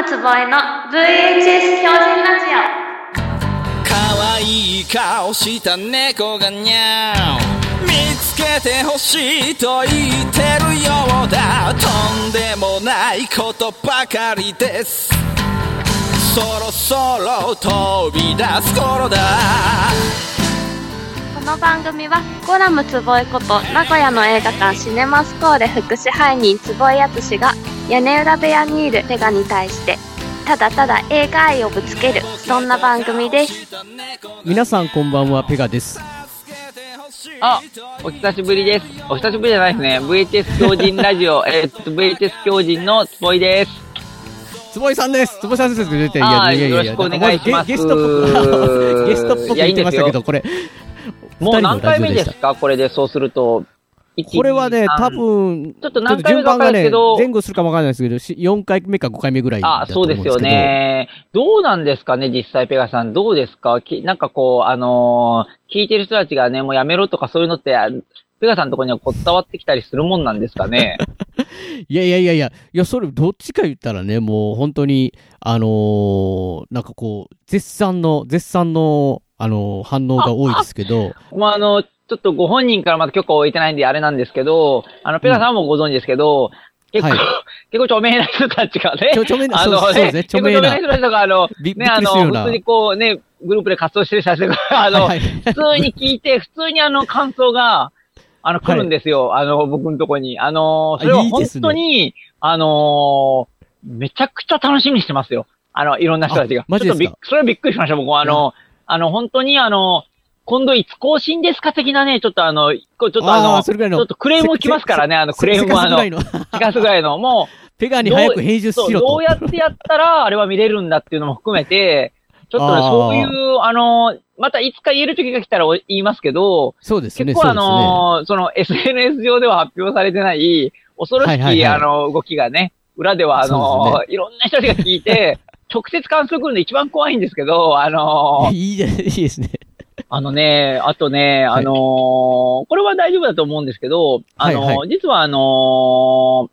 ムつぼえの VHS 狂人ラジ可愛い顔した猫がにゃー見つけてほしいと言ってるようだ。とんでもないことばかりです。そろそろ飛び出す頃だ。オこの番組はゴラムつぼえこと名古屋の映画館シネマスコーレ副支配人つぼえやつしが屋根裏部屋にいるペガに対してただただ映画愛をぶつけるそんな番組です。皆さんこんばんはペガです。あ、お久しぶりです。お久しぶりじゃないですね。VHS 狂人ラジオ、えーっと、VHS 狂人のつぼいです。坪井さんです。坪井さんです。出ていやいやいやいやよろしくお願いします。ゲゲストっぽくゲストっぽく言ってましたけどこれ。もう何回目ですか？これでそうすると。これはね1多。分ちょっと何回目か分か順番がねるんですけど、前後するかもわかんないですけどし4回目か5回目ぐらいだあ、とそうですよね。どうなんですかね、実際ペガさん。どうですか？きなんかこう、あのー聞いてる人たちがね、もうやめろとかそういうのって、あペガさんのところにはこう伝わってきたりするもんなんですかね？いやいやいやいや、いや、それ、どっちか言ったらね、もう本当に、あのーなんかこう、絶賛の、絶賛の、あのー反応が多いですけど、まあ、あの、ちょっとご本人からまだ許可を得てないんであれなんですけど、あの、ペガさんもご存知ですけど、結構、はい 結構著名な人たちがね、ちょ、ちょめな、あのね、結構著名な。人たちが、あの、ね、あの。普通にこうね、グループで活動してる人たちが、あの、はいはい普通に聞いて、普通にあの、感想が、あの、来るんですよ。あの、僕のとこに。あの、それは本あいいですね当に、あの、めちゃくちゃ楽しみにしてますよ。あの、いろんな人たちがちょっとびっそれはびっくりしました、僕は。あの、あの、本当にあの、今度いつ更新ですか的なね、ちょっとあの、こうちょっとあの、あのちょっとクレーム来ますからね、あの、クレームはあの、の。聞かすぐらいの、もう、ペガに早く編集しろと。どうやってやったら、あれは見れるんだっていうのも含めて、ちょっとね、そういう、あの、またいつか言える時が来たら言いますけど、そうですね、結構あそうですね。の、その SNS 上では発表されてない、恐ろしき、あの、動きがね、裏ではあの、でいろんな人たちが聞いて、直接感想来るの一番怖いんですけど、あの、いいですね。あのね、あとね、はい。あのーこれは大丈夫だと思うんですけど、あのーはいは実はあのー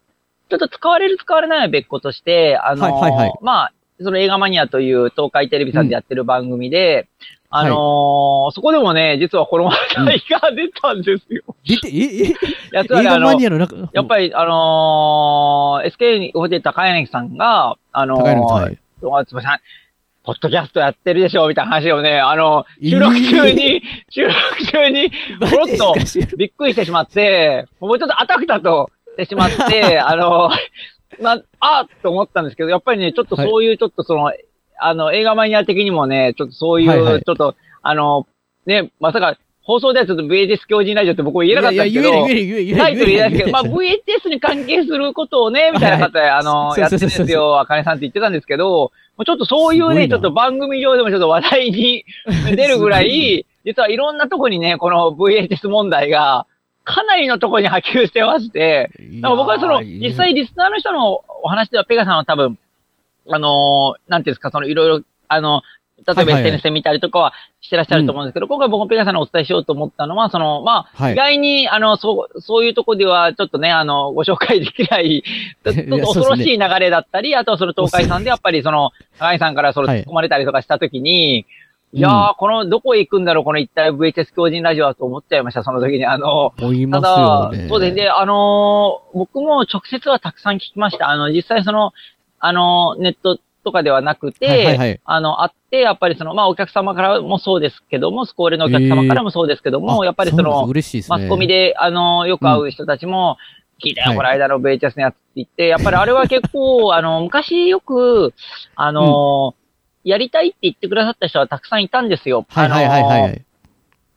ちょっと使われる使われないは別個として、あのーはいはいはい。まあ、その映画マニアという東海テレビさんでやってる番組で、あのーそこでもね、実はこの話題が出たんですよ。出て、え、え、やつはね、あの映画マ、ニアの中、やっぱり、あのー SK にホテル高柳さんが、あのーはい。おつばさん、ポッドキャストやってるでしょ、みたいな話をね、あの、収録中に、収録中に、ポロッとびっくりしてしまって、もうちょっとあたふたとしてしまって、あの、ま、あっと思ったんですけど、やっぱりね、ちょっとそういう、ちょっとその、あの、映画マニア的にもね、ちょっとそういう、はいはい。ちょっと、あの、ね、まさか、放送ではちょっと VHS 狂人ラジオって僕は言えなかったんですけど、タイトル言えないですけど、まあ VHS に関係することをね、みたいな方で、あの、やってるんですよ、あかねさんって言ってたんですけど、もうちょっとそういうね、ちょっと番組上でもちょっと話題に出るぐらい、実はいろんなとこにね、この VHS 問題が、かなりのところに波及してまして、だから僕はその、実際リスナーの人のお話では、ペガさんは多分、あのーなんていうんですか、そのいろいろ、あの、例えば SNS で見たりとかはしてらっしゃると思うんですけど、今回僕もペガさんにお伝えしようと思ったのは、その、まあ、はい意外に、あの、そう、そういうとこでは、ちょっとね、あの、ご紹介できない、ちょっと恐ろしい流れだったり、あとはその東海さんでやっぱりその、高井さんからそのはい突っ込まれたりとかしたときに、うんいやー、この、どこへ行くんだろう、この一体 VHS 狂人ラジオはと思っちゃいました、その時に。あの、た。だ、そうですね。あのー僕も直接はたくさん聞きました。あの、実際その、あの、ネットとかではなくて、はいはいはいあの、あって、やっぱりその、まあ、お客様からもそうですけども、スコーレのお客様からもそうですけども、あやっぱりその、嬉しいですね。マスコミで、あの、よく会う人たちも、聞いたよ、はいこの間の VHS のやつって言って、やっぱりあれは結構、あの、昔よく、あの、やりたいって言ってくださった人はたくさんいたんですよ。はいはいはいはい。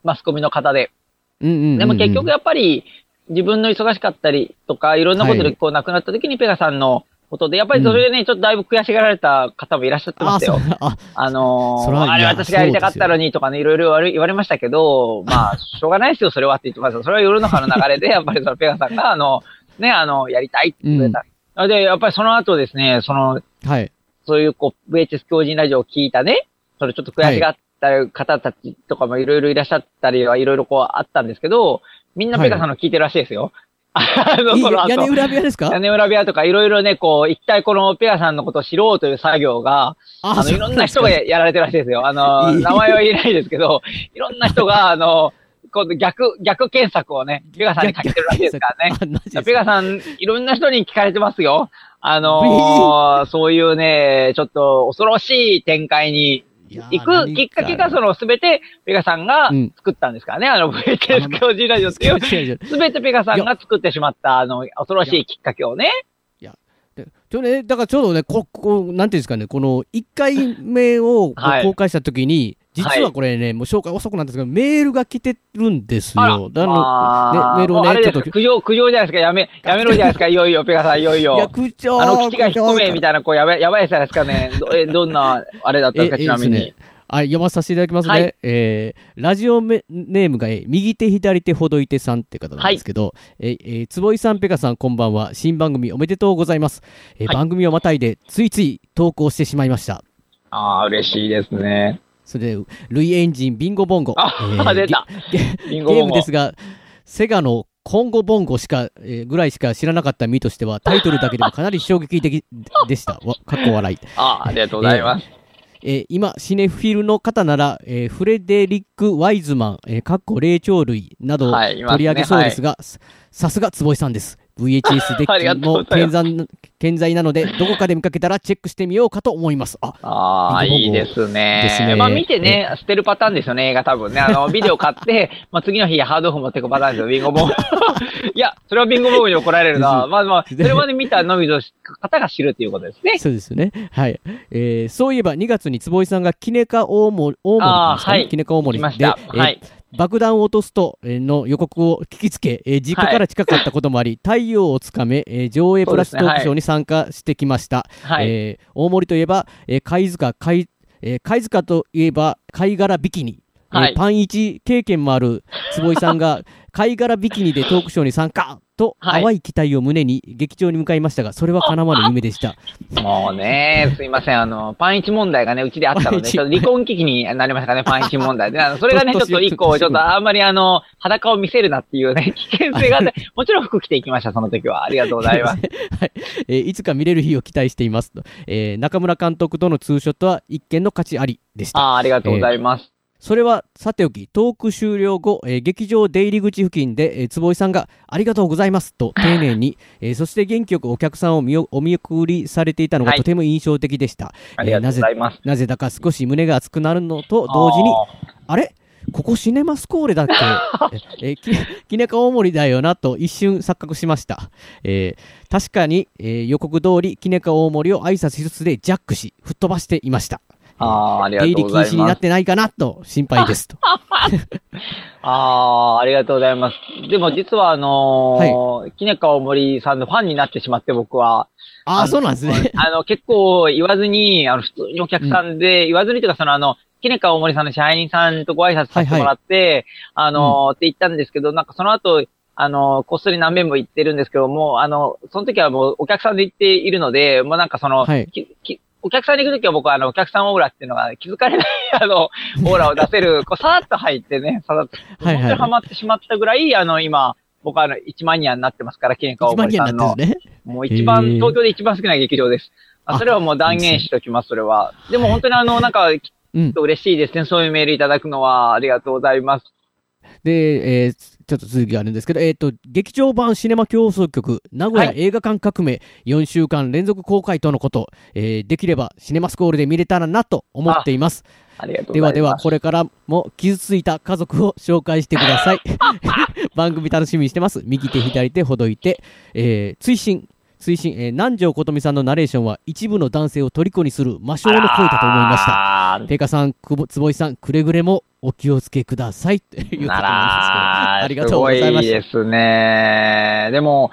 マスコミの方で。うんうんうんうん。でも結局やっぱり自分の忙しかったりとか、いろんなことでこう亡くなった時にペガさんのことで、やっぱりそれでね、ちょっとだいぶ悔しがられた方もいらっしゃってまあ、すよ。あ、あのー、あれ私がやりたかったのにとかね、いろいろ言われましたけど、まあ、しょうがないですよ、それはって言ってました。それは世の中の流れで、やっぱりそのペガさんが、あの、ね、あの、やりたいって言ってた。なので、やっぱりその後ですね、その、はい。そういうこう、VHS 狂人ラジオを聞いたね、それちょっと悔しがった方たちとかもいろいろいらっしゃったりはいろいろこうあったんですけど、みんなペガさんの聞いてるらしいですよ。あの、いいその後。屋根裏部屋ですか？屋根裏部屋とかいろいろね、こう、一体このペガさんのことを知ろうという作業が、あの、いろんな人がややられてるらしいですよ。あの、名前は言えないですけど、いろんな人が、あの、こう逆、逆検索をね、ペガさんにかけてるらしいですか？らね。ペガさん、いろんな人に聞かれてますよ。あのーそういうね、ちょっと恐ろしい展開に行くきっかけが、そのすべてペガさんがうん。作ったんですからね。あの VTS 教授ラジオっていう、すべてペガさんが作ってしまった、あの、恐ろしいきっかけをね。でちょね、だからちょうどね、ここうなんていうんですかね、この1回目を公開したときに、実はこれね、もう紹介遅くなんですけど、メールが来てるんですよ。だあーねメールをねちょっと苦情、苦情じゃないですか。やめ、やめろじゃないですか。いよいよ、ペガさん、いよいいや、よ。口調あの、口が引っ込めみいたいな、こう、やばい、やばいじゃないですかね。どえ、どんな、あれだったんですか、えちなみに。はい、読まさせていただきますね。はいえーラジオメネームが、えー右手左手ほどいてさんって方なんですけど、えーえー坪井さん、ペガさん、こんばんは。新番組おめでとうございます。えーはい番組をまたいで、ついつい投稿してしまいました。ああ、嬉しいですね。それで、ルイエンジン、ビンゴボンゴ。あえー 出たゲビンゴボンゴゲームですが、セガのコンゴボンゴしか、えーぐらいしか知らなかった身としては、タイトルだけでもかなり衝撃的でした。わかっこ笑い。ああ、ありがとうございます。えー今、シネフィルの方なら、えーフレデリック・ワイズマン、えーかっこ霊長類など取り上げそうですが、ささすが坪井さんです。VHS デッキも健在健在なので、どこかで見かけたらチェックしてみようかと思います。あ、あいいですね。ですねまあ見てね、捨てるパターンですよね、映画多分ね。あの、ビデオ買って、まあ次の日ハードオフ持ってくパターンですよ、ビンゴボン。いや、それはビンゴボンに怒られるな。まあまあ、それまで見たのみの方が知るっていうことですね。そうですね。はい。えーそういえば2月に坪井さんがキネカ大森、大森あーですかねはいキネカ大森来ましで、た。えーはい。爆弾を落とすとえーの予告を聞きつけ、えー実家から近かったこともあり、太陽をつかめ、えー上映プラストークショーに参加してきました。はい。えー大森といえば、えー貝塚貝、えー貝塚といえば貝殻ビキニ、えーはいパン一経験もある坪井さんが 貝殻ビキニでトークショーに参加とはい淡い期待を胸に劇場に向かいましたがそれは叶わぬ夢でした もうね、すいません。あの、パンイチ問題がね、うちであったので、ちょっと離婚危機になりましたかね、パンイチ問題で。あのそれがね、ちょっと一個、ちょっとあんまりあの、裸を見せるなっていうね、危険性があって、もちろん服着ていきました、その時は。ありがとうございます。はいえーいつか見れる日を期待していますと、えー中村監督とのツーショットは一見の価値ありでしたああ、ありがとうございます。それはさておき、トーク終了後、えー劇場出入り口付近で、えー坪井さんがありがとうございますと丁寧に、えーそして元気よくお客さんを見おお見送りされていたのがはいとても印象的でした。ありがとうございます。なぜだか少し胸が熱くなるのと同時に、あれ？ここシネマスコーレだっけ？えーき、きねか大森だよなと一瞬錯覚しました。えー確かに、えー予告通り、きねか大森を挨拶一つでジャックし、吹っ飛ばしていました。ああ、ありが出とうございます入り禁止になっ。てないかなと心配ですと。ああ、ありがとうございます。でも実はあのー、きねかおもりさんのファンになってしまって僕は。ああ、そうなんですね。あの、結構言わずに、あの、普通にお客さんで、言わずにというか、そのあの、きねかおもりさんの支配人さんとご挨拶させてもらって、あの、って言ったんですけど、なんかその後、あの、こっそり何遍も言ってるんですけども、あの、その時はもうお客さんで行っているので、もうなんかその、はいききお客さんに行くときは僕はあの、お客さんオーラっていうのが気づかれない、あの、オーラを出せる、こう、さらっと入ってね、さらっと、本当にハマってしまったぐらい、あの、今、僕はあの、1マニアになってますから、ケンカ大一番には森さんのね。もう一番、東京で一番好きな劇場です。ああそれはもう断言しておきます、それは。でも本当にあの、なんか、きっうん。と嬉しいですね。そういうメールいただくのは、ありがとうございます。で、えーちょっと続きがあるんですけど、えっ、と、劇場版シネマ競争局、名古屋はい映画館革命、4週間連続公開とのこと、えーできればシネマスコールで見れたらなと思っています。ます。ではでは、これからも傷ついた家族を紹介してください。番組楽しみにしてます。右手左手ほどいて、えー追伸、追伸、えー南條琴美さんのナレーションは一部の男性を虜にする魔性の声だと思いました。ペカさん、くぼ坪井さん、くれぐれもお気をつけください。と いうことなんですけど。ありがとうございますすごいですね。でも、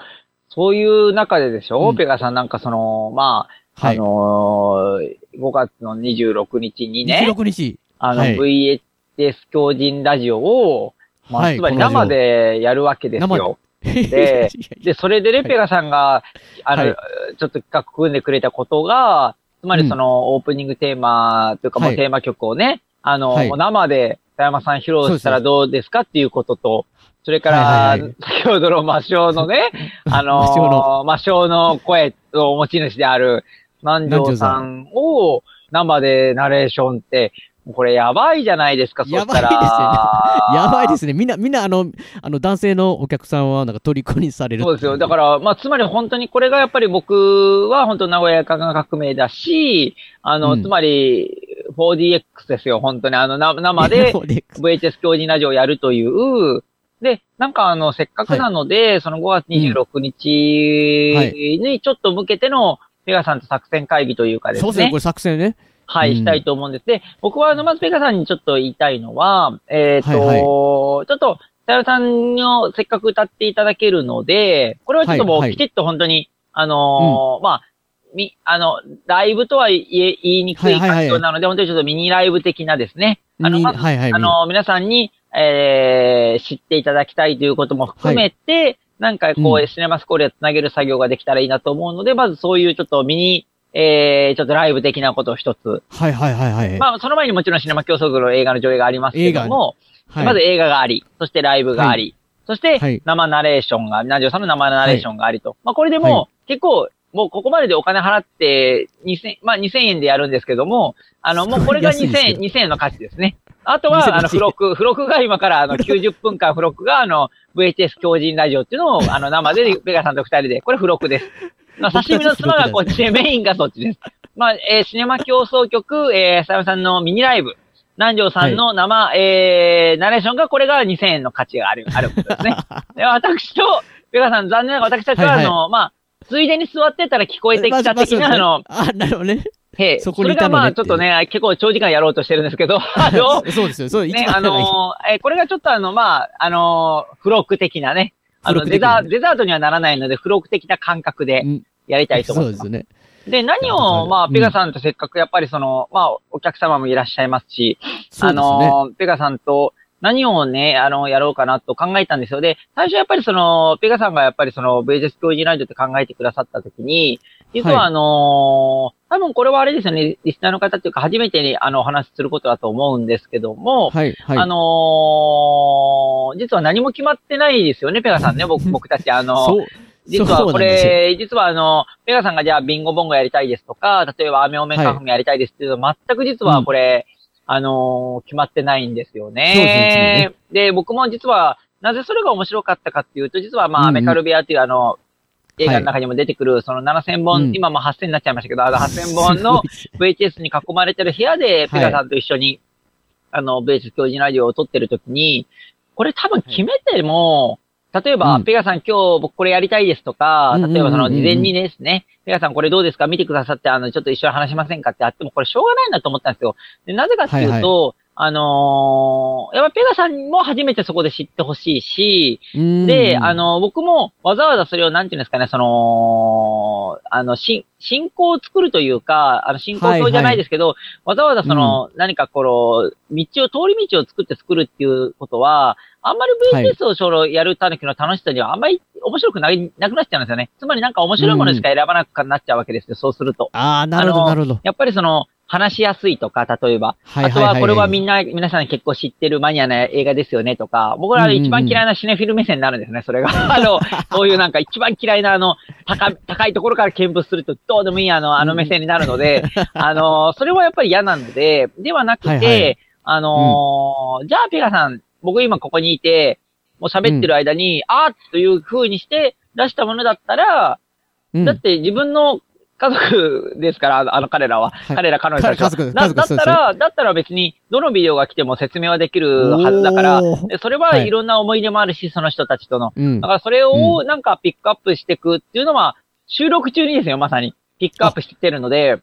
そういう中ででしょ、うんペガさんなんかその、まあ、はいあのー5月の26日にね、26日。あの、はい VHS 狂人ラジオを、まあ、はいつまり生でやるわけです生よ。ででで、それでね、はいペガさんが、あの、はい。ちょっと企画組んでくれたことが、つまりその、オープニングテーマというか、もうはいテーマ曲をね、あの、生で、田山さん披露したらどうですかっていうことと、それから、先ほどの魔性のね、あの魔性の。魔性の声をお持ち主である南條さんを生でナレーションって、これやばいじゃないですか、そしたら。やばいですよ やばいですね。みんな、みんな、あの、あの、男性のお客さんは、なんか、虜にされる。そうですよ。だから、まあ、つまり本当にこれがやっぱり僕は本当名古屋科学革命だし、あの、うんつまり 4DX ですよ、本当に。あの、な生で VHS 教授ラジオをやるという、で、なんかあの、せっかくなので、その5月26日にちょっと向けての、ペガさんと作戦会議というかですねそうですね、こ。れ作戦ね。はい、うん。したいと思うんです。で、僕はあの、まずペガさんにちょっと言いたいのは、えっ、と、はいはい。ちょっと、さよさんのせっかく歌っていただけるので、これはちょっともはいはい。うきちっと本当に、あのーまあ、み、あの、ライブとは言え言いにくいはいはいはい。活動なので、本当にちょっとミニライブ的なですね。あの、にまずはいはい。あの、皆さんに、えー、知っていただきたいということも含めて、なんかこう、うん。シネマスコールでつなげる作業ができたらいいなと思うので、まずそういうちょっとミニ、えー、ちょっとライブ的なことを一つ。はいはいはいはい。まあ、その前にもちろんシネマ競争部の映画の上映がありますけども、はいまず映画があり、そしてライブがあり、そしてはい生ナレーションが、南條さんの生ナレーションがありと。まあ、これでも、は結構、もうここまででお金払って、2000、まあ2000円でやるんですけども、あの、もうこれが2000安いですけど円、2000円の価値ですね。あと2000は、あの、の付録、付録が今から、あの、90分間付録が、あの、VHS 狂人ラジオっていうのを、あの、生で、ベガさんと二人で、これ付録です。まあ、刺身の妻がこっちで、メインがそっちです。まあ、えーシネマ競争曲、えー、さやさんのミニライブ、南條さんの生、えー、ナレーションが、これが2000円の価値がある、あることですね。で私と、ベガさん、残念ながら私たちは、はいはいあの、まあ、ついでに座ってたら聞こえてきた的な、あの、あ、なるほどね。へえ、そそれがまあ、こにいたのねちょっとね、結構長時間やろうとしてるんですけど、あの、そうですよ。そう、一ね、あのーえーこれがちょっとあの、まあ、あのーフロック的なね、あの、デザーデザートにはならないので、フロック的な感覚でうんやりたいと思います。そうですよね。で、何を、るまあ、うんペガさんとせっかくやっぱりその、まあ、お客様もいらっしゃいますし、すね。のーペガさんと何をね、あの、やろうかなと考えたんですよ。で、最初やっぱりその、ペガさんがやっぱりその、VHS 教授ラジオって考えてくださったときに、実ははいあのー多分これはあれですよね、リスナーの方っていうか初めてにあの、お話しすることだと思うんですけども、はい、はい。あのー実は何も決まってないですよね、ペガさんね、僕、僕たち。あの、そう。実はこれ、実はあの、ペガさんがじゃあビンゴボンゴやりたいですとか、例えばアメオメカフムやりたいですっていうのは、全く実はこれ、あのー決まってないんですよね。そうですねで、僕も実は、なぜそれが面白かったかっていうと、実はまあ、うんうんアメカルベアっていうあの、映画の中にも出てくる、その7000本、うん。今もう8000になっちゃいましたけど、あの8000本の VHS に囲まれてる部屋で、ペガさんと一緒に、あの、VHS 教授ラジオを撮ってる時に、これ多分決めても、例えば、うん。ペガさん今日僕これやりたいですとか、例えばその事前にですね、ペガさんこれどうですか？見てくださって、あの、ちょっと一緒に話しませんか？ってあっても、これしょうがないなと思ったんですよ。で、なぜかっていうと、あのーやっぱペガさんも初めてそこで知ってほしいし、うんで、あ、の、僕もわざわざそれをなんていうんですかね、その、あの、し進行を作るというか、あの、進行表じゃないですけど、わざわざその、何かこの、道を、通り道を作って作るっていうことは、あんまりはい VTS をそのやるたぬきの楽しさにはあんまり面白くないなくなっちゃうんですよね。つまりなんか面白いものしか選ばなくなっちゃうわけですよ、そうすると。ああ、なるほど、なるほど。やっぱりその、話しやすいとか、例えば。はいあとは、これはみんんな、皆さん結構知ってるマニアな映画ですよねとか、僕ら一番嫌いなシネフィル目線になるんですね、それが。あの、そういうなんか一番嫌いなあの、高、高いところから見物するとどうでもいいあの、あの目線になるので、あの、それはやっぱり嫌なので、ではなくて、はいはい。あのーじゃあペガさん、僕今ここにいて、もう喋ってる間に、あーという風にして出したものだったら、うん。だって自分の家族ですから、あの彼らは。はい彼ら彼女たちは家族だだったら、だったら別に、どのビデオが来ても説明はできるはずだから、それははいいろんな思い出もあるし、その人たちとの。うんだ。からそれをなんかピックアップしていくっていうのは、収録中にですよ、まさに。ピックアップしてるので、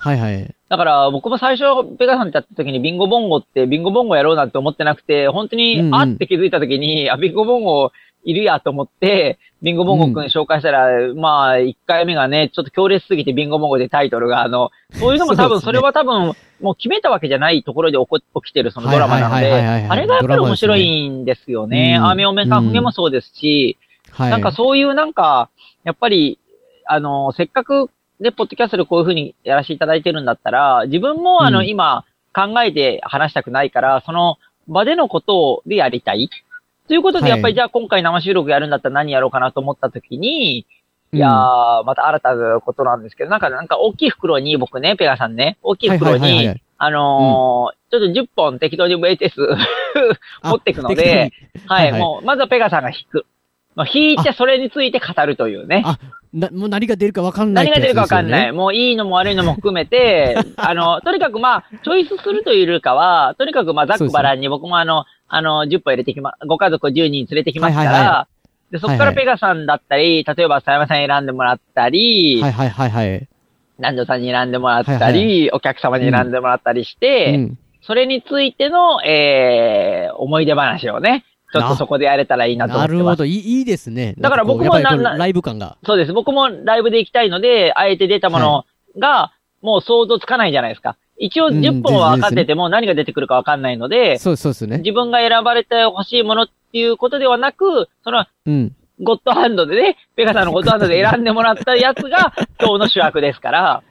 はいはい。だから僕も最初、ペガさんとやった時にビンゴボンゴってビンゴボンゴやろうなんて思ってなくて、本当に、あって気づいた時に、あ、ビンゴボンゴいるやと思って、ビンゴボンゴくん紹介したら、まあ、1回目がね、ちょっと強烈すぎてビンゴボンゴでタイトルが、あの、そういうのも多分、それは多分、もう決めたわけじゃないところで起こ起きてるそのドラマなので、あれがやっぱり面白いんですよね。うん。アーメオメカフゲもそうですし、はい。なんかそういうなんか、やっぱり、あの、せっかく、ね、ポッドキャストでこういう風にやらせていただいてるんだったら、自分もあの、うん。今、考えて話したくないから、その場でのことでやりたい。ということで、はい。やっぱりじゃあ今回生収録やるんだったら何やろうかなと思った時に、いやうんー、また新たなことなんですけど、なんか、なんか大きい袋に僕ね、ペガさんね、大きい袋にい、あのーちょっと10本適当に VHS あ持っていくの適で、はい、はいはい。もう、まずはペガさんが弾く。まあ、弾いてそれについて語るというね。あな、もう何が出るかわかんない何が出るかわかんない。もういいのも悪いのも含めて、あの、とにかくまあ、チョイスするというよりかは、とにかくまあ、ざっくばらんに僕もあの、あの、10本入れてきま、ご家族を10人連れてきますから、はいはいはで、そこからペガさんだったり、例えば佐山さんに選んでもらったり、はいはいはいはい。南條さんに選んでもらったり、はいお客様に選んでもらったりして、うん。それについての、えー、思い出話をね、ちょっとそこでやれたらいいなと思って。なるほど。いいいいですね。だから僕もなななんかこうやっぱりこうライブ感が。そうです。僕もライブで行きたいので、あえて出たものが、もう想像つかないじゃないですか。一応うん10本は分かってても何が出てくるか分かんないので、そうそうですね。自分が選ばれてほしいものっていうことではなく、その、うん。ゴッドハンドでね、ペガさんのゴッドハンドで選んでもらったやつが 今日の主役ですから、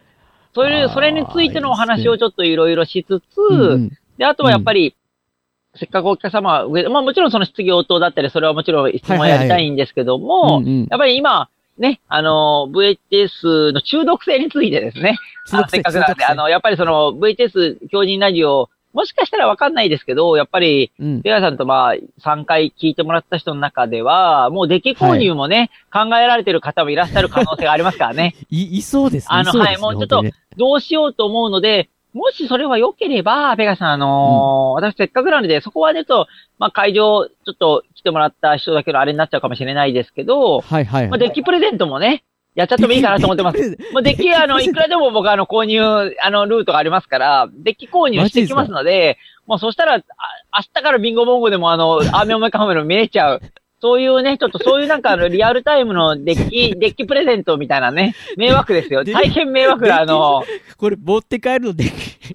そういう、あーそれについてのお話をちょっといろいろしつつ、で、あとはやっぱり、せっかくお客様まあもちろんその質疑応答だったり、それはもちろん質問やりたいんですけども、やっぱり今、ね、あの、VHS の中毒性についてですね、あのせっかくなんで、あの、やっぱりその VHS 強靭ラジオ、もしかしたらわかんないですけど、やっぱり、うん。ペガさんとまあ、3回聞いてもらった人の中では、もうデッキ購入もね、考えられてる方もいらっしゃる可能性がありますからね。い、いそうですね。あのねはいもうちょっとどうしようと思うので、もしそれは良ければ、ペガさん、あのー私せっかくなので、そこはねと、まあ、会場、ちょっと来てもらった人だけのあれになっちゃうかもしれないですけど、はいはいまあ、はい。デッキプレゼントもね、やっちゃってもいいかなと思ってます。す。まあ、デッキ、あの、いくらでも僕、あの、購入、あの、ルートがありますから、デッキ購入してきますので、もうそしたら、あ明日からビンゴボンゴでも、あの、アーメオメカメラ見れちゃう。そういうね、ちょっとそういうなんか、あの、リアルタイムのデッキ、デッキプレゼントみたいなね、迷惑ですよ。デッ大変迷惑な、あの、これ持って帰るので、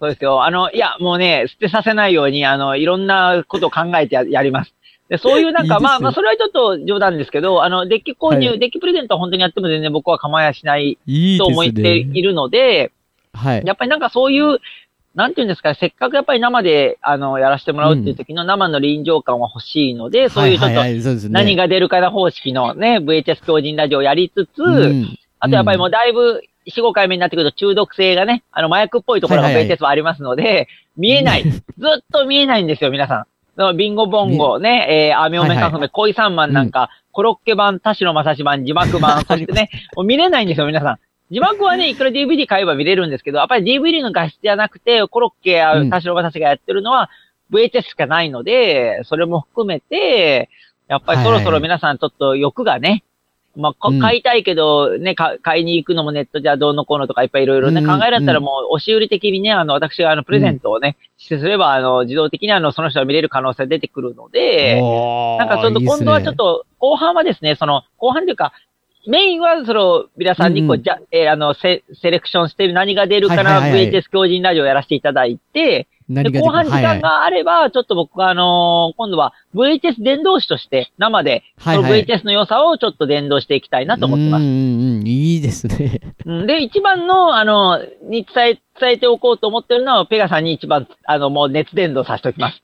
そうですよ。あの、いや、もうね、捨てさせないように、あの、いろんなことを考えてややります。で、そういうなんか、いいまあ、まあ、それはちょっと冗談ですけど、あの、デッキ購入、はいデッキプレゼントは本当にやっても全然僕は構いはしないいいと思って。いるので、はい。やっぱりなんかそういう、なんていうんですか、せっかくやっぱり生で、あの、やらせてもらうっていう時の生の臨場感は欲しいので、そういうちょっと何が出るかな方式のね、VHS 強靭ラジオをやりつつ、うんあとやっぱりもうだいぶ、4、5回目になってくると中毒性がね、あの麻薬っぽいところが VHS はありますので、見えない。ずっと見えないんですよ、皆さん。ビンゴボンゴね、えー、アメオメカフメ、恋三万なんか、コロッケ版、田代正史版、字幕版、そしてね、もう見れないんですよ、皆さん。字幕はね、いくら DVD 買えば見れるんですけど、やっぱり DVD の画質じゃなくて、コロッケやうん。田代正史がやってるのは VHS しかないので、それも含めて、やっぱりそろそろ皆さんちょっと欲がね、まあ、こうん。買いたいけど、ね、か買いに行くのもネットじゃどうのこうのとかいっぱいいろいろね、うん考えられたらもう、押し売り的にね、あの、私があの、プレゼントをね、してすれば、あの、自動的にあの、その人が見れる可能性が出てくるので、なんかちょっと今度はちょっ、と、後半はですね、その、後半というか、メインは、その、皆さんにこう、じゃ、えーあの、セ、セレクションしてる何が出るかな、VHS 強靭ラジオをやらせていただいて、で、何が後半時間はいはいがあれば、ちょっと僕があのー今度は VHS 伝道師として、生で、その VHS の良さをちょっと伝道していきたいなと思ってますうん。いいですね。うんで、一番の、あの、に伝え、伝えておこうと思ってるのは、ペガさんに一番、あの、もう熱伝導させておきます。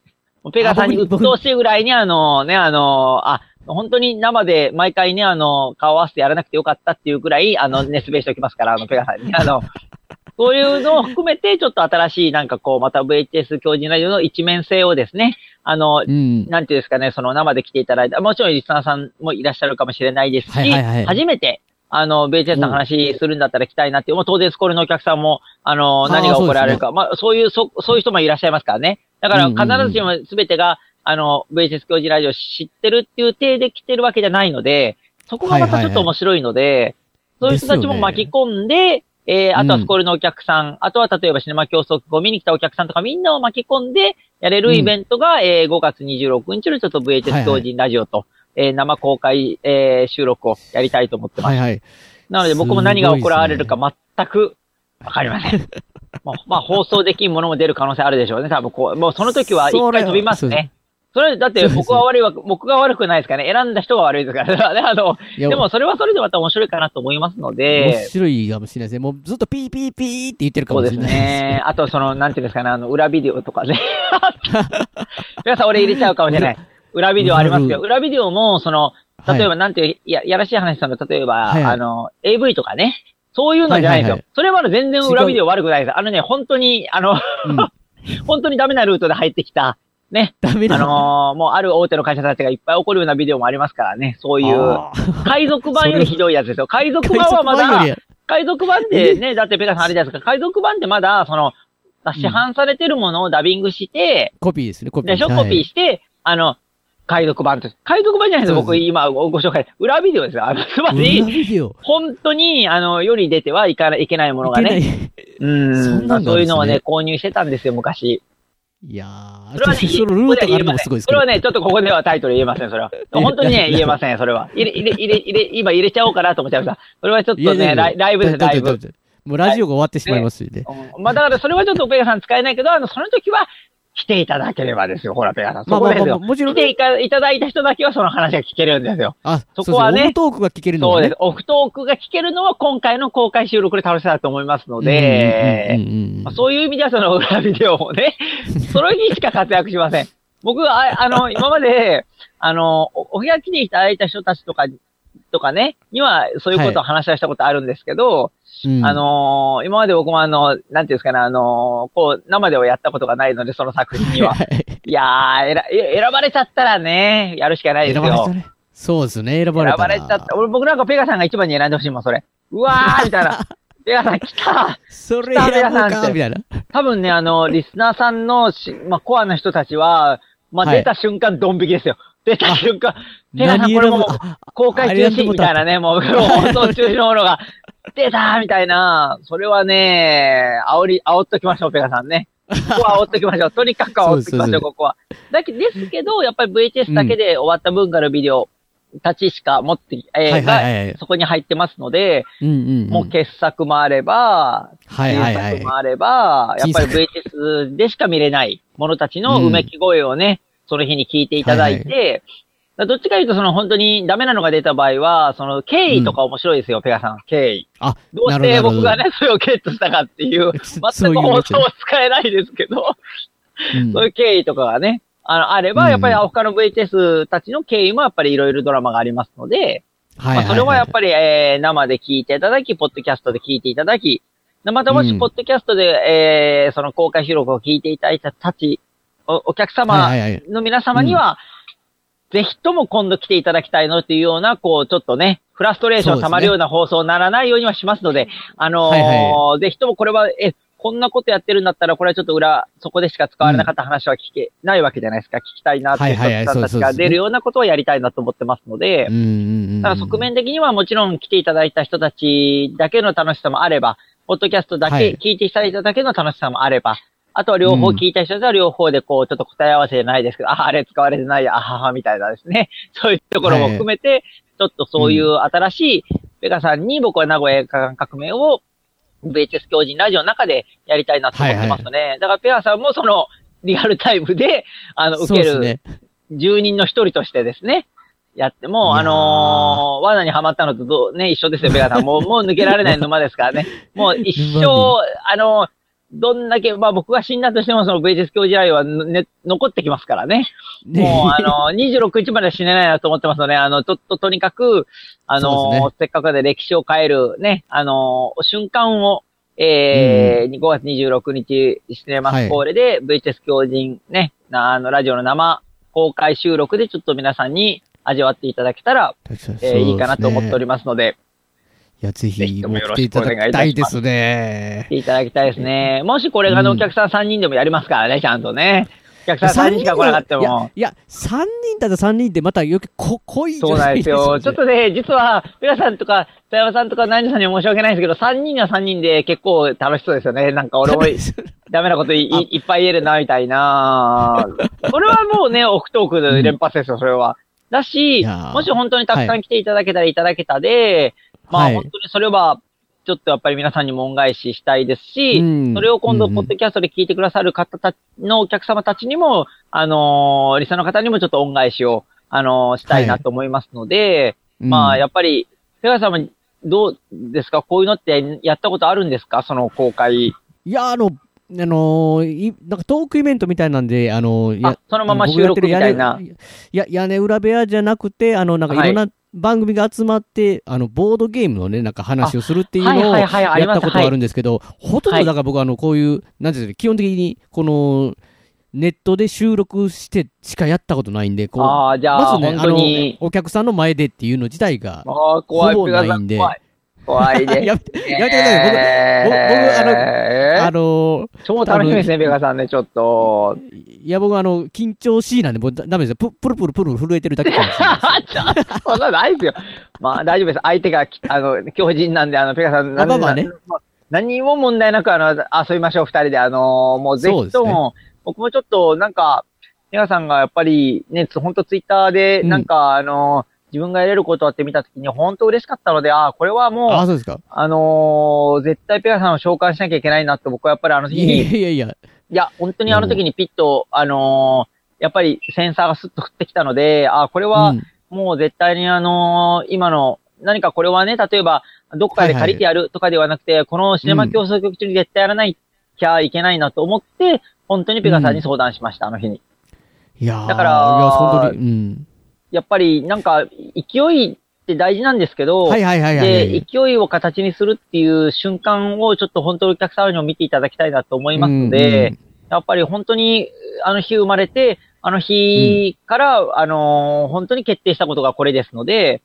ペガさんに鬱陶しいぐらいに、あの、ね、あの、あ、本当に生で毎回ね、あの、顔合わせてやらなくてよかったっていうぐらい、あの、熱弁しておきますから、あの、ペガさんに。あの、そういうのを含めて、ちょっと新しい、なんかこう、また VHS 教授ラジオの一面性をですね、あの、うん。なんていうんですかね、その生で来ていただいた、もちろんリスナーさんもいらっしゃるかもしれないですし、はいはいはい。初めて、あの、ベーチェスの話するんだったら来たいなってもう当然スコールのお客さんも、あの、何が行われるか、まあ、そういう、そ、そういう人もいらっしゃいますからね。だから、必ずしも全てが、あの、VHS 教授ラジオ知ってるっていう体で来てるわけじゃないので、そこがまたちょっと面白いので、そういう人たちも巻き込んで、えー、あとはスコールのお客さん、あとは例えばシネマ競争を見に来たお客さんとかみんなを巻き込んでやれるイベントが、えー5月26日のちょっとはい VHS はい同人ラジオと、えー生公開、えー収録をやりたいと思ってます。はいはい。なので僕も何が行われるか全くわかりません。まあ放送できんものも出る可能性あるでしょうね。多分こう、もうその時は一回飛びますね。それ、だって僕は悪いわ、僕が悪くないですからね。選んだ人が悪いですからね。あの、でもそれはそれでまた面白いかなと思いますの面で、白いかもしれないですね。もうずっとピーピーピーって言ってるかそうですもしれないね。あとその、なんていうんですかね、あの、裏ビデオとかね。皆さん俺入れちゃうかもしれない。裏ビデオありますけど、裏裏ビデオも、その、はい例えばなんていう、や、やらしい話したの、例えば、はいはいあの、AV とかね。そういうのじゃないんですよ。はいはいはいそれは全然裏ビデオ悪くないです。あのね、本当に、あの、うん。本当にダメなルートで入ってきた、ね。あダメなのーもうある大手の会社たちがいっぱい起こるようなビデオもありますからね。そういう、海賊版よりひどいやつですよ。海賊版はまだ海賊版ってね、だってペガさんあれじゃないですか。海賊版ってまだ、その、市販されてるものをダビングして、コピーですね、コピー。でしょ、はいコピーして、あの、海賊版と。海賊版じゃないです僕今ごご紹介。裏ビデオですよ。あの、つま裏り。本当に、あの、世に出てはいかないいけないものがね。い。うん。そんねそういうのをね、購入してたんですよ、昔。いやー、それはね、そのルートがあるのもすごいですけど。それはね、ちょっとここではタイトル言えません、それは。本当にね、言えません、それは。入れ、入れ、入れ、入れ、今入れちゃおうかなと思っちゃいました。それはちょっとね、ライブです、ライブ。もうラジオが終わってしまいますよね。うんまあだからそれはちょっとペガさん使えないけど、あの、その時は来ていただければですよ。ほら、ペガさん。そこですよ。もちろん来ていかいただいた人だけはその話が聞けるんですよ。あ、そこはねそうですオフトークが聞けるのはねそうです。。オフトークが聞けるのは今回の公開収録で楽しさだと思いますので、そういう意味ではその裏ビデオもね、その日しか活躍しません。僕は、ああの、今まで、あの、おお部屋来ていただいた人たちとか、とかね、には、そういうことを話し合いしたことあるんですけど、うんあのー今まで僕もあの、なんていうんですかね、あのーこう、生ではやったことがないので、その作品には。いやー、選ばれちゃったらね、やるしかないですよ。選ばれたね。そうですね、選ばれたら。選ばれちゃった。俺、僕なんかペガさんが一番に選んでほしいもん、それ。うわーみたいな。ペガさん来たそれ選ぼうスターベアさんっか、てみたいな。多分ね、あの、リスナーさんのし、まあ、コアな人たちは、まあ、はい出た瞬間、ドン引きですよ。出た瞬間、ペガさん何これも公開中止みたいなね、もう、放送中止のものが、出たーみたいな、それはね、煽り、煽っときましょう、ペガさんね。ここは煽っときましょう。とにかく煽っときましょう、ここは。だけですけど、やっぱり VHS だけで終わった文化のビデオたちしか持って、えーが、そこに入ってますので。もう傑作もあれば、はいはいはい小作もあれば、やっぱり VHS でしか見れないものたちのうめき声をね、その日に聞いていただいて、どっちかというと、その本当にダメなのが出た場合は、その経緯とか面白いですよ、ペガさん。経緯。あ、どうして僕がね、それをゲットしたかっていう、全く放送は使えないですけど、うん。そういう経緯とかがね、あの、あれば、うん。やっぱり他の VHS たちの経緯もやっぱりいろいろドラマがありますので、はいまあ、それはやっり、ぱり、えー生で聞いていただき、ポッドキャストで聞いていただき、またもし、うん。ポッドキャストで、えーその公開収録を聞いていただいたたち、おお客様はいはいはいの皆様には、ぜひとも今度来ていただきたいのっていうような、こう、ちょっとね、フラストレーション溜まるような放送にならないようにはしますので、あのーはいぜひともこれは、え、こんなことやってるんだったら、これはちょっと裏、そこでしか使われなかった話は聞けないわけじゃないですか。聞きたいなっていう人たちが出るようなことをやりたいなと思ってますので、うんうんうん。だから側面的にはもちろん来ていただいた人たちだけの楽しさもあれば、ポッドキャストだはいけ聞いていただいただけの楽しさもあれば、あとは両方聞いた人は両方でこう、ちょっと答え合わせじゃないですけど、あ、あれ使われてないや、あはは、みたいなですね。そういうところも含めて、ちょっとそういう新しい、ペガさんに僕は名古屋革命を VHS 教人ラジオの中でやりたいなと思ってますね。だからペガさんもその、リアルタイムで、あの、受ける。住人の一人としてですね、やっても、あのー、罠にはまったのとどう、ね、一緒ですよ、ベガさん。もう、もう抜けられない沼ですからね。もう一生沼、あのどんだけ、まあ僕が死んだとしても、その VHS 教授愛は、ね、残ってきますからね。ね。もう、あの、26日までは死ねないなと思ってますので、あの、ちょっととにかく、あの、ね。せっかくで歴史を変える、ね、あの、瞬間を、えー5月26日、シネマスコーレで、VHS 教人ね、なあの、ラジオの生公開収録でちょっと皆さんに味わっていただけたら、えーいいかなと思っておりますので、いや、ぜぜひひ、も来ていただきたいですすね来。ていただきたいですね。もしこれがあの、うんお客さん3人でもやりますからね、ちゃんとね。お客さん3人しか来なかったいやも。いや、3人だと3人ってまたよくこ濃いそうなんですよ。ちょっと、とね、実は、ペガさんとか、田山さんとか、ナイジさんには申し訳ないんですけど、3人には3人で結構楽しそうですよね。なんか俺もダメなこといいいっぱい言えるな、みたいな。これはもうね、オフトークで連発ですよ、それは。だしもし本当にたくさん来ていただけたらいただけたで、まあはい。本当にそれは、ちょっとやっぱり皆さんにも恩返ししたいですし、うん。それを今度、うんポッドキャストで聞いてくださる方たちのお客様たちにも、あのーリサの方にもちょっと恩返しを、あのーしたいなと思いますので、まあ、やっぱり、ペガさんもどうですか？こういうのってやったことあるんですか？その公開。いや、あの、あのーいなんかトークイベントみたいなんで、あのーそのまま収録みたいな。いや、屋根裏部屋じゃなくて、あの、なんかいろんな番組が集まって、あの、ボードゲームのね、なんか話をするっていうのをやったことはあるんですけど、ほとんどだから僕はあの、こういう、なんていうんですか、基本的に、この、ネットで収録してしかやったことないんで、こう、まずね、あ。の、お客さんの前でっていうの自体が、怖い、ほぼペガさん、ないんで怖い。怖いで。やめて、やめてください。僕、えーあの、超楽しみですね、ペガさんね、ちょっと。いや、僕あの、緊張しいなんで、もうだダメですよ。ププルプルプル震えてるだけかもしれない そんなのないですよ。まあ、大丈夫です。相手がき、あの、強靭なんで、あの、ペガさん、まあまあまあねな何も問題なく、あの、遊びましょう、二人で。あの、もうぜひとも、僕もちょっと、なんか、ペガさんがやっぱり、ね、つほんとツイッターで、うんなんか、あの、自分がやれることって見たときに、本当嬉しかったので、ああ、これはもう、あ、そうですか。あのー絶対ペガさんを召喚しなきゃいけないなと僕はやっぱりあの日いやに、いやいや。いや、本当にあの時にピッと、あのーやっぱりセンサーがスッと降ってきたので、あ、これはうんもう絶対にあのー今の、何かこれはね、例えば、どっかで借りてやるとかではなくて、このシネマ競争局中に絶対やらないきゃいけないなと思って、本当にペガさんに相談しました、あの日に。いやーだからいや、本当に、うん。やっぱりなんか、勢いって大事なんですけど、はいはいはいはい。で、勢いを形にするっていう瞬間をちょっと本当にお客様にも見ていただきたいなと思いますので、うんやっぱり本当にあの日生まれて、あの日から、あのー本当に決定したことがこれですので、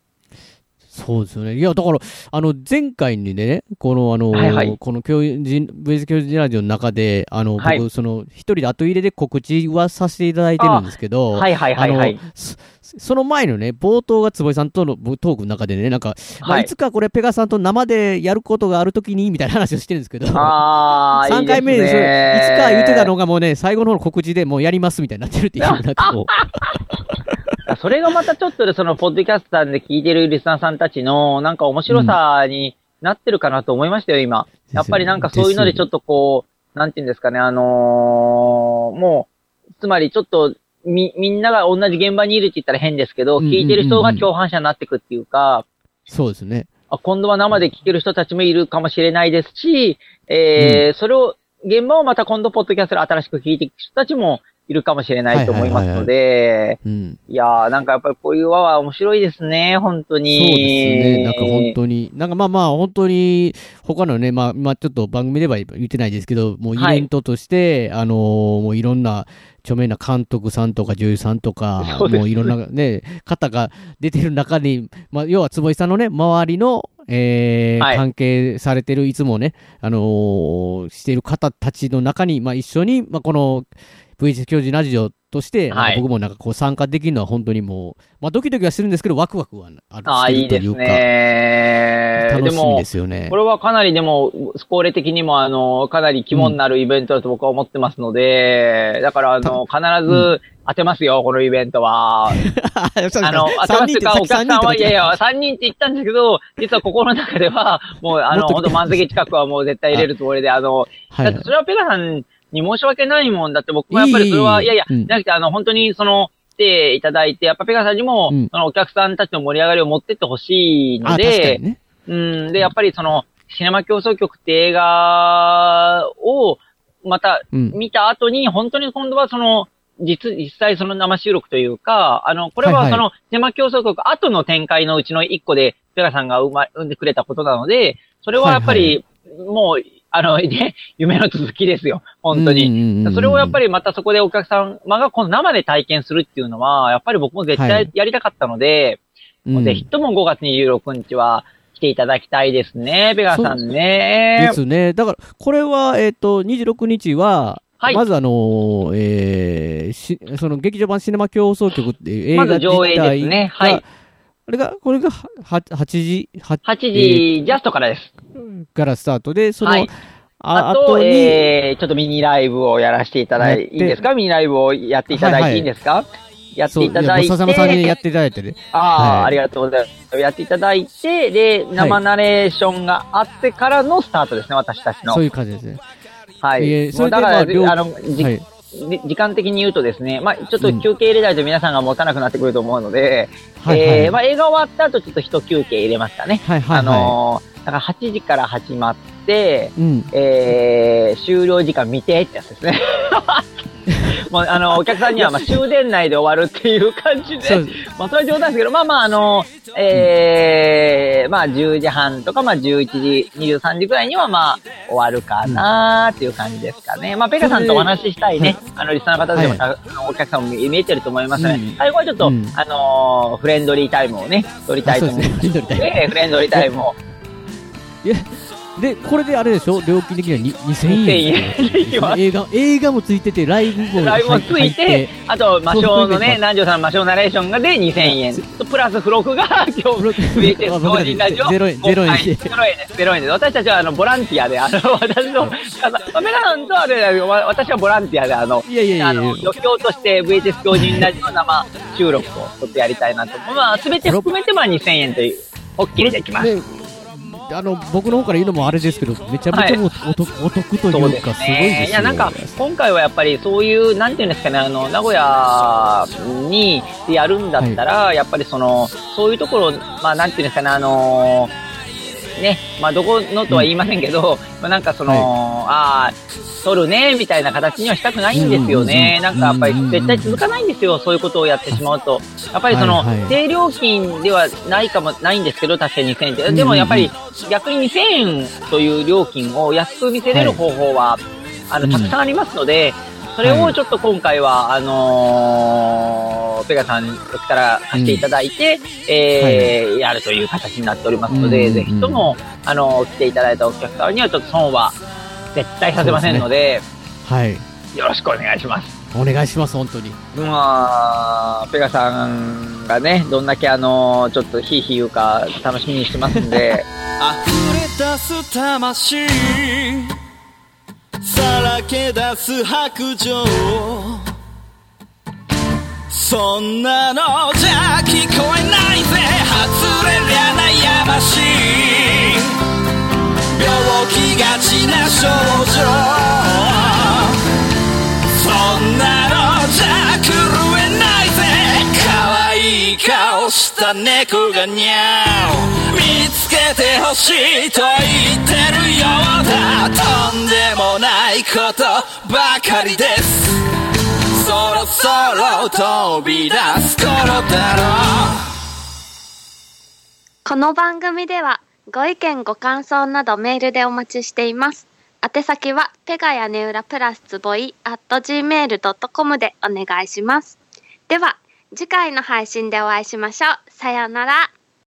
そうですよね。いや、だから、あの、前回にね、この、あの、はいはいこの教人、ベース教授ラジオの中で、あの、僕、はいその、一人で後入れで告知はさせていただいてるんですけど、はいはいはいはいあの。そその前のね、冒頭が坪井さんとのトークの中でね、なんか、まあ、はいいつかこれペガさんと生でやることがあるときに、みたいな話をしてるんですけど、ああ、3回目いいでそれ、いつか言ってたの。のがもうね、最後の方の告知でもうやりますみたいになってるっていう、なんかこう、それがまたちょっとで、その、ポッドキャスターで聞いてるリスナーさんたちの、なんか面白さになってるかなと思いましたよ、今。やっぱりなんかそういうのでちょっとこう、なんていうんですかね、あのーもう、つまりちょっと、み、みんなが同じ現場にいるって言ったら変ですけど、うんうんうんうん聞いてる人が共犯者になっていくっていうか、そうですね。あ今度は生で聞ける人たちもいるかもしれないですし、えーそれを、現場をまた今度ポッドキャストで新しく聞いていく人たちもいるかもしれないと思いますので、うん。いやー、なんかやっぱりこういう輪は面白いですね、本当に。そうですね。なんか本当に、なんかまあまあ本当に、他のね、まあまあちょっと番組では言ってないですけど、もうイベントとして、あのーもういろんな著名な監督さんとか女優さんとか、そうもういろんなね、方が出てる中に、まあ要は坪井さんのね、周りの、えーはい関係されてる、いつもね、あのーしている方たちの中に、まあ一緒に、まあこの VH 教授ラジオとして、はい僕もなんかこう参加できるのは本当にもう、まあドキドキはしてるんですけど、ワクワクはあるあいいでするというか、ね。楽しみもですよねこ。れはかなりでも、スコーレ的にも、あの、かなり肝になるイベントだと僕は思ってますので、だから、あの、必ず当てますよ、このイベントは。ああの、当てますか、お客さんは、いやいや、3人って言ったんですけど、実は心の中では、もう、あの、ほんと満席近くはもう絶対入れるつもりで、あの、はいそれはペガさんに申し訳ないもんだって僕もやっぱりそれは、いやいや、うん。じゃなくて、あの、本当にその、来ていただいて、やっぱペガさんにも、うん。そのお客さんたちの盛り上がりを持ってってほしいので。うん、で、やっぱりその、シネマ競争局って映画を、また、うん。見た後に、本当に今度はその、実、実際その生収録というか、あの、これはその、シネマ競争局後の展開のうちの一個で、ペガさんが生ま、生んでくれたことなので、それはやっぱり、もう、あの、ね、夢の続きですよ。本当に。にそれをやっぱり、りまたそこでお客様がこの生で体験するっていうのは、やっぱり僕も絶対はいやりたかったので、うんぜひとも5月26日は来ていただきたいですね、ペガさんねで。すね。だから、これは、えっ、と、26日は、はいまずあのーえーし、その劇場版シネマ競争局っていう映画まず上映ですね自体がはいあれが、これがはは8時、8 8時ジャストからです。からスタートで、その、はいああと、えー、ちょっとミニライブをやらせていただいて、いいですか？ミニライブをやっていただいはいはいていいんですかやっそうていただいて。やもう笹山さんにやっていただいてね。ああ、はいありがとうございます。やっていただいて、で、生ナレーションがあってからのスタートですね、私たちの。そういう感じですね。はい。えーそれでもうだから、まあの、じはい。じ時間的に言うとですね、まあ、ちょっと休憩入れないと皆さんが持たなくなってくると思うので、はいはいえー、まあ、映画終わった後ちょっと一休憩入れましたね。はいはいはい。あのーだから8時から始まって、うん。えー、終了時間見てってやつですね。もう、あの、お客さんには、まあ、終電内で終わるっていう感じで、まあ、それは冗談ですけど、まあまあ、あの、えー、まあ、10時半とか、まあ、11時、23時ぐらいには、まあ、終わるかなーっていう感じですかね。まあ、ペガさんとお話ししたいね、あの、リスナーの方でも、はい。お客さんも見見えてると思いますので、うん。最後はちょっと、うん。あのーフレンドリータイムをね、取りたいと思います。すねフレンドリータイムえーフレンドリータイムを。で、これであれでしょ？料金的にはに2000円。2000円でいきます映画、映画もついてて、ライブもライブもついてて、あと、魔性のね、南條さんの魔性ナレーションがで2000円。プラス付録が 今日、VHS 同人ラジオ。ゼロ円ゼロ円円です。ゼロ円です。私たちはあの、ボランティアで、あの、私の、あの、メガさんとはね、わ私はボランティアで、あの、いやいやいやあの、余興として VHS 同人ラジオ生収録をちょっとやりたいなと。まあ、すべて含めてまあ2000円という、おっきりできます。であの、僕の方から言うのもあれですけど、めちゃめちゃもうお得、お得というか、すごいですよ。いや、なんか、今回はやっぱりそういう、なんていうんですかね、あの、名古屋にやるんだったら、やっぱりその、そういうところ、まあ、なんていうんですかね、あのね、まあ、どこのとは言いませんけど、まあ、なんかその、ああ、取るね、みたいな形にはしたくないんですよね。うんうんうんなんかやっぱりうんうんうん絶対続かないんですよ、そういうことをやってしまうと。やっぱりその、はいはい。低料金ではないかも、ないんですけど、確かに2000円って。でもやっぱり、逆に2000円という料金を安く見せれる方法は、あの、たくさんありますので、それをちょっと今回は、あのーペガさんの力貸していただいて、えーやるという形になっておりますので、うんぜひとも、あの来ていただいたお客様にはちょっと損は絶対させませんので、はい。よろしくお願いします。お願いします、本当に。まあ、ペガさんがね、どんだけあのちょっとヒーヒー言うか楽しみにしてますんで、溢れ出す魂さらけ出す白状そんなのじゃ聞こえないぜ外れりゃ悩ましい病気がちな症状そんなのじゃ狂えないぜ可愛い顔した猫がにゃお見つけてほしいと言ってるようだとんでもないことばかりですそろそろ飛び出す頃だろうこの番組ではご意見ご感想などメールでお待ちしています。宛先はペガ屋根裏プラスつぼい at gmail.com でお願いします。では次回の配信でお会いしましょう。さようなら。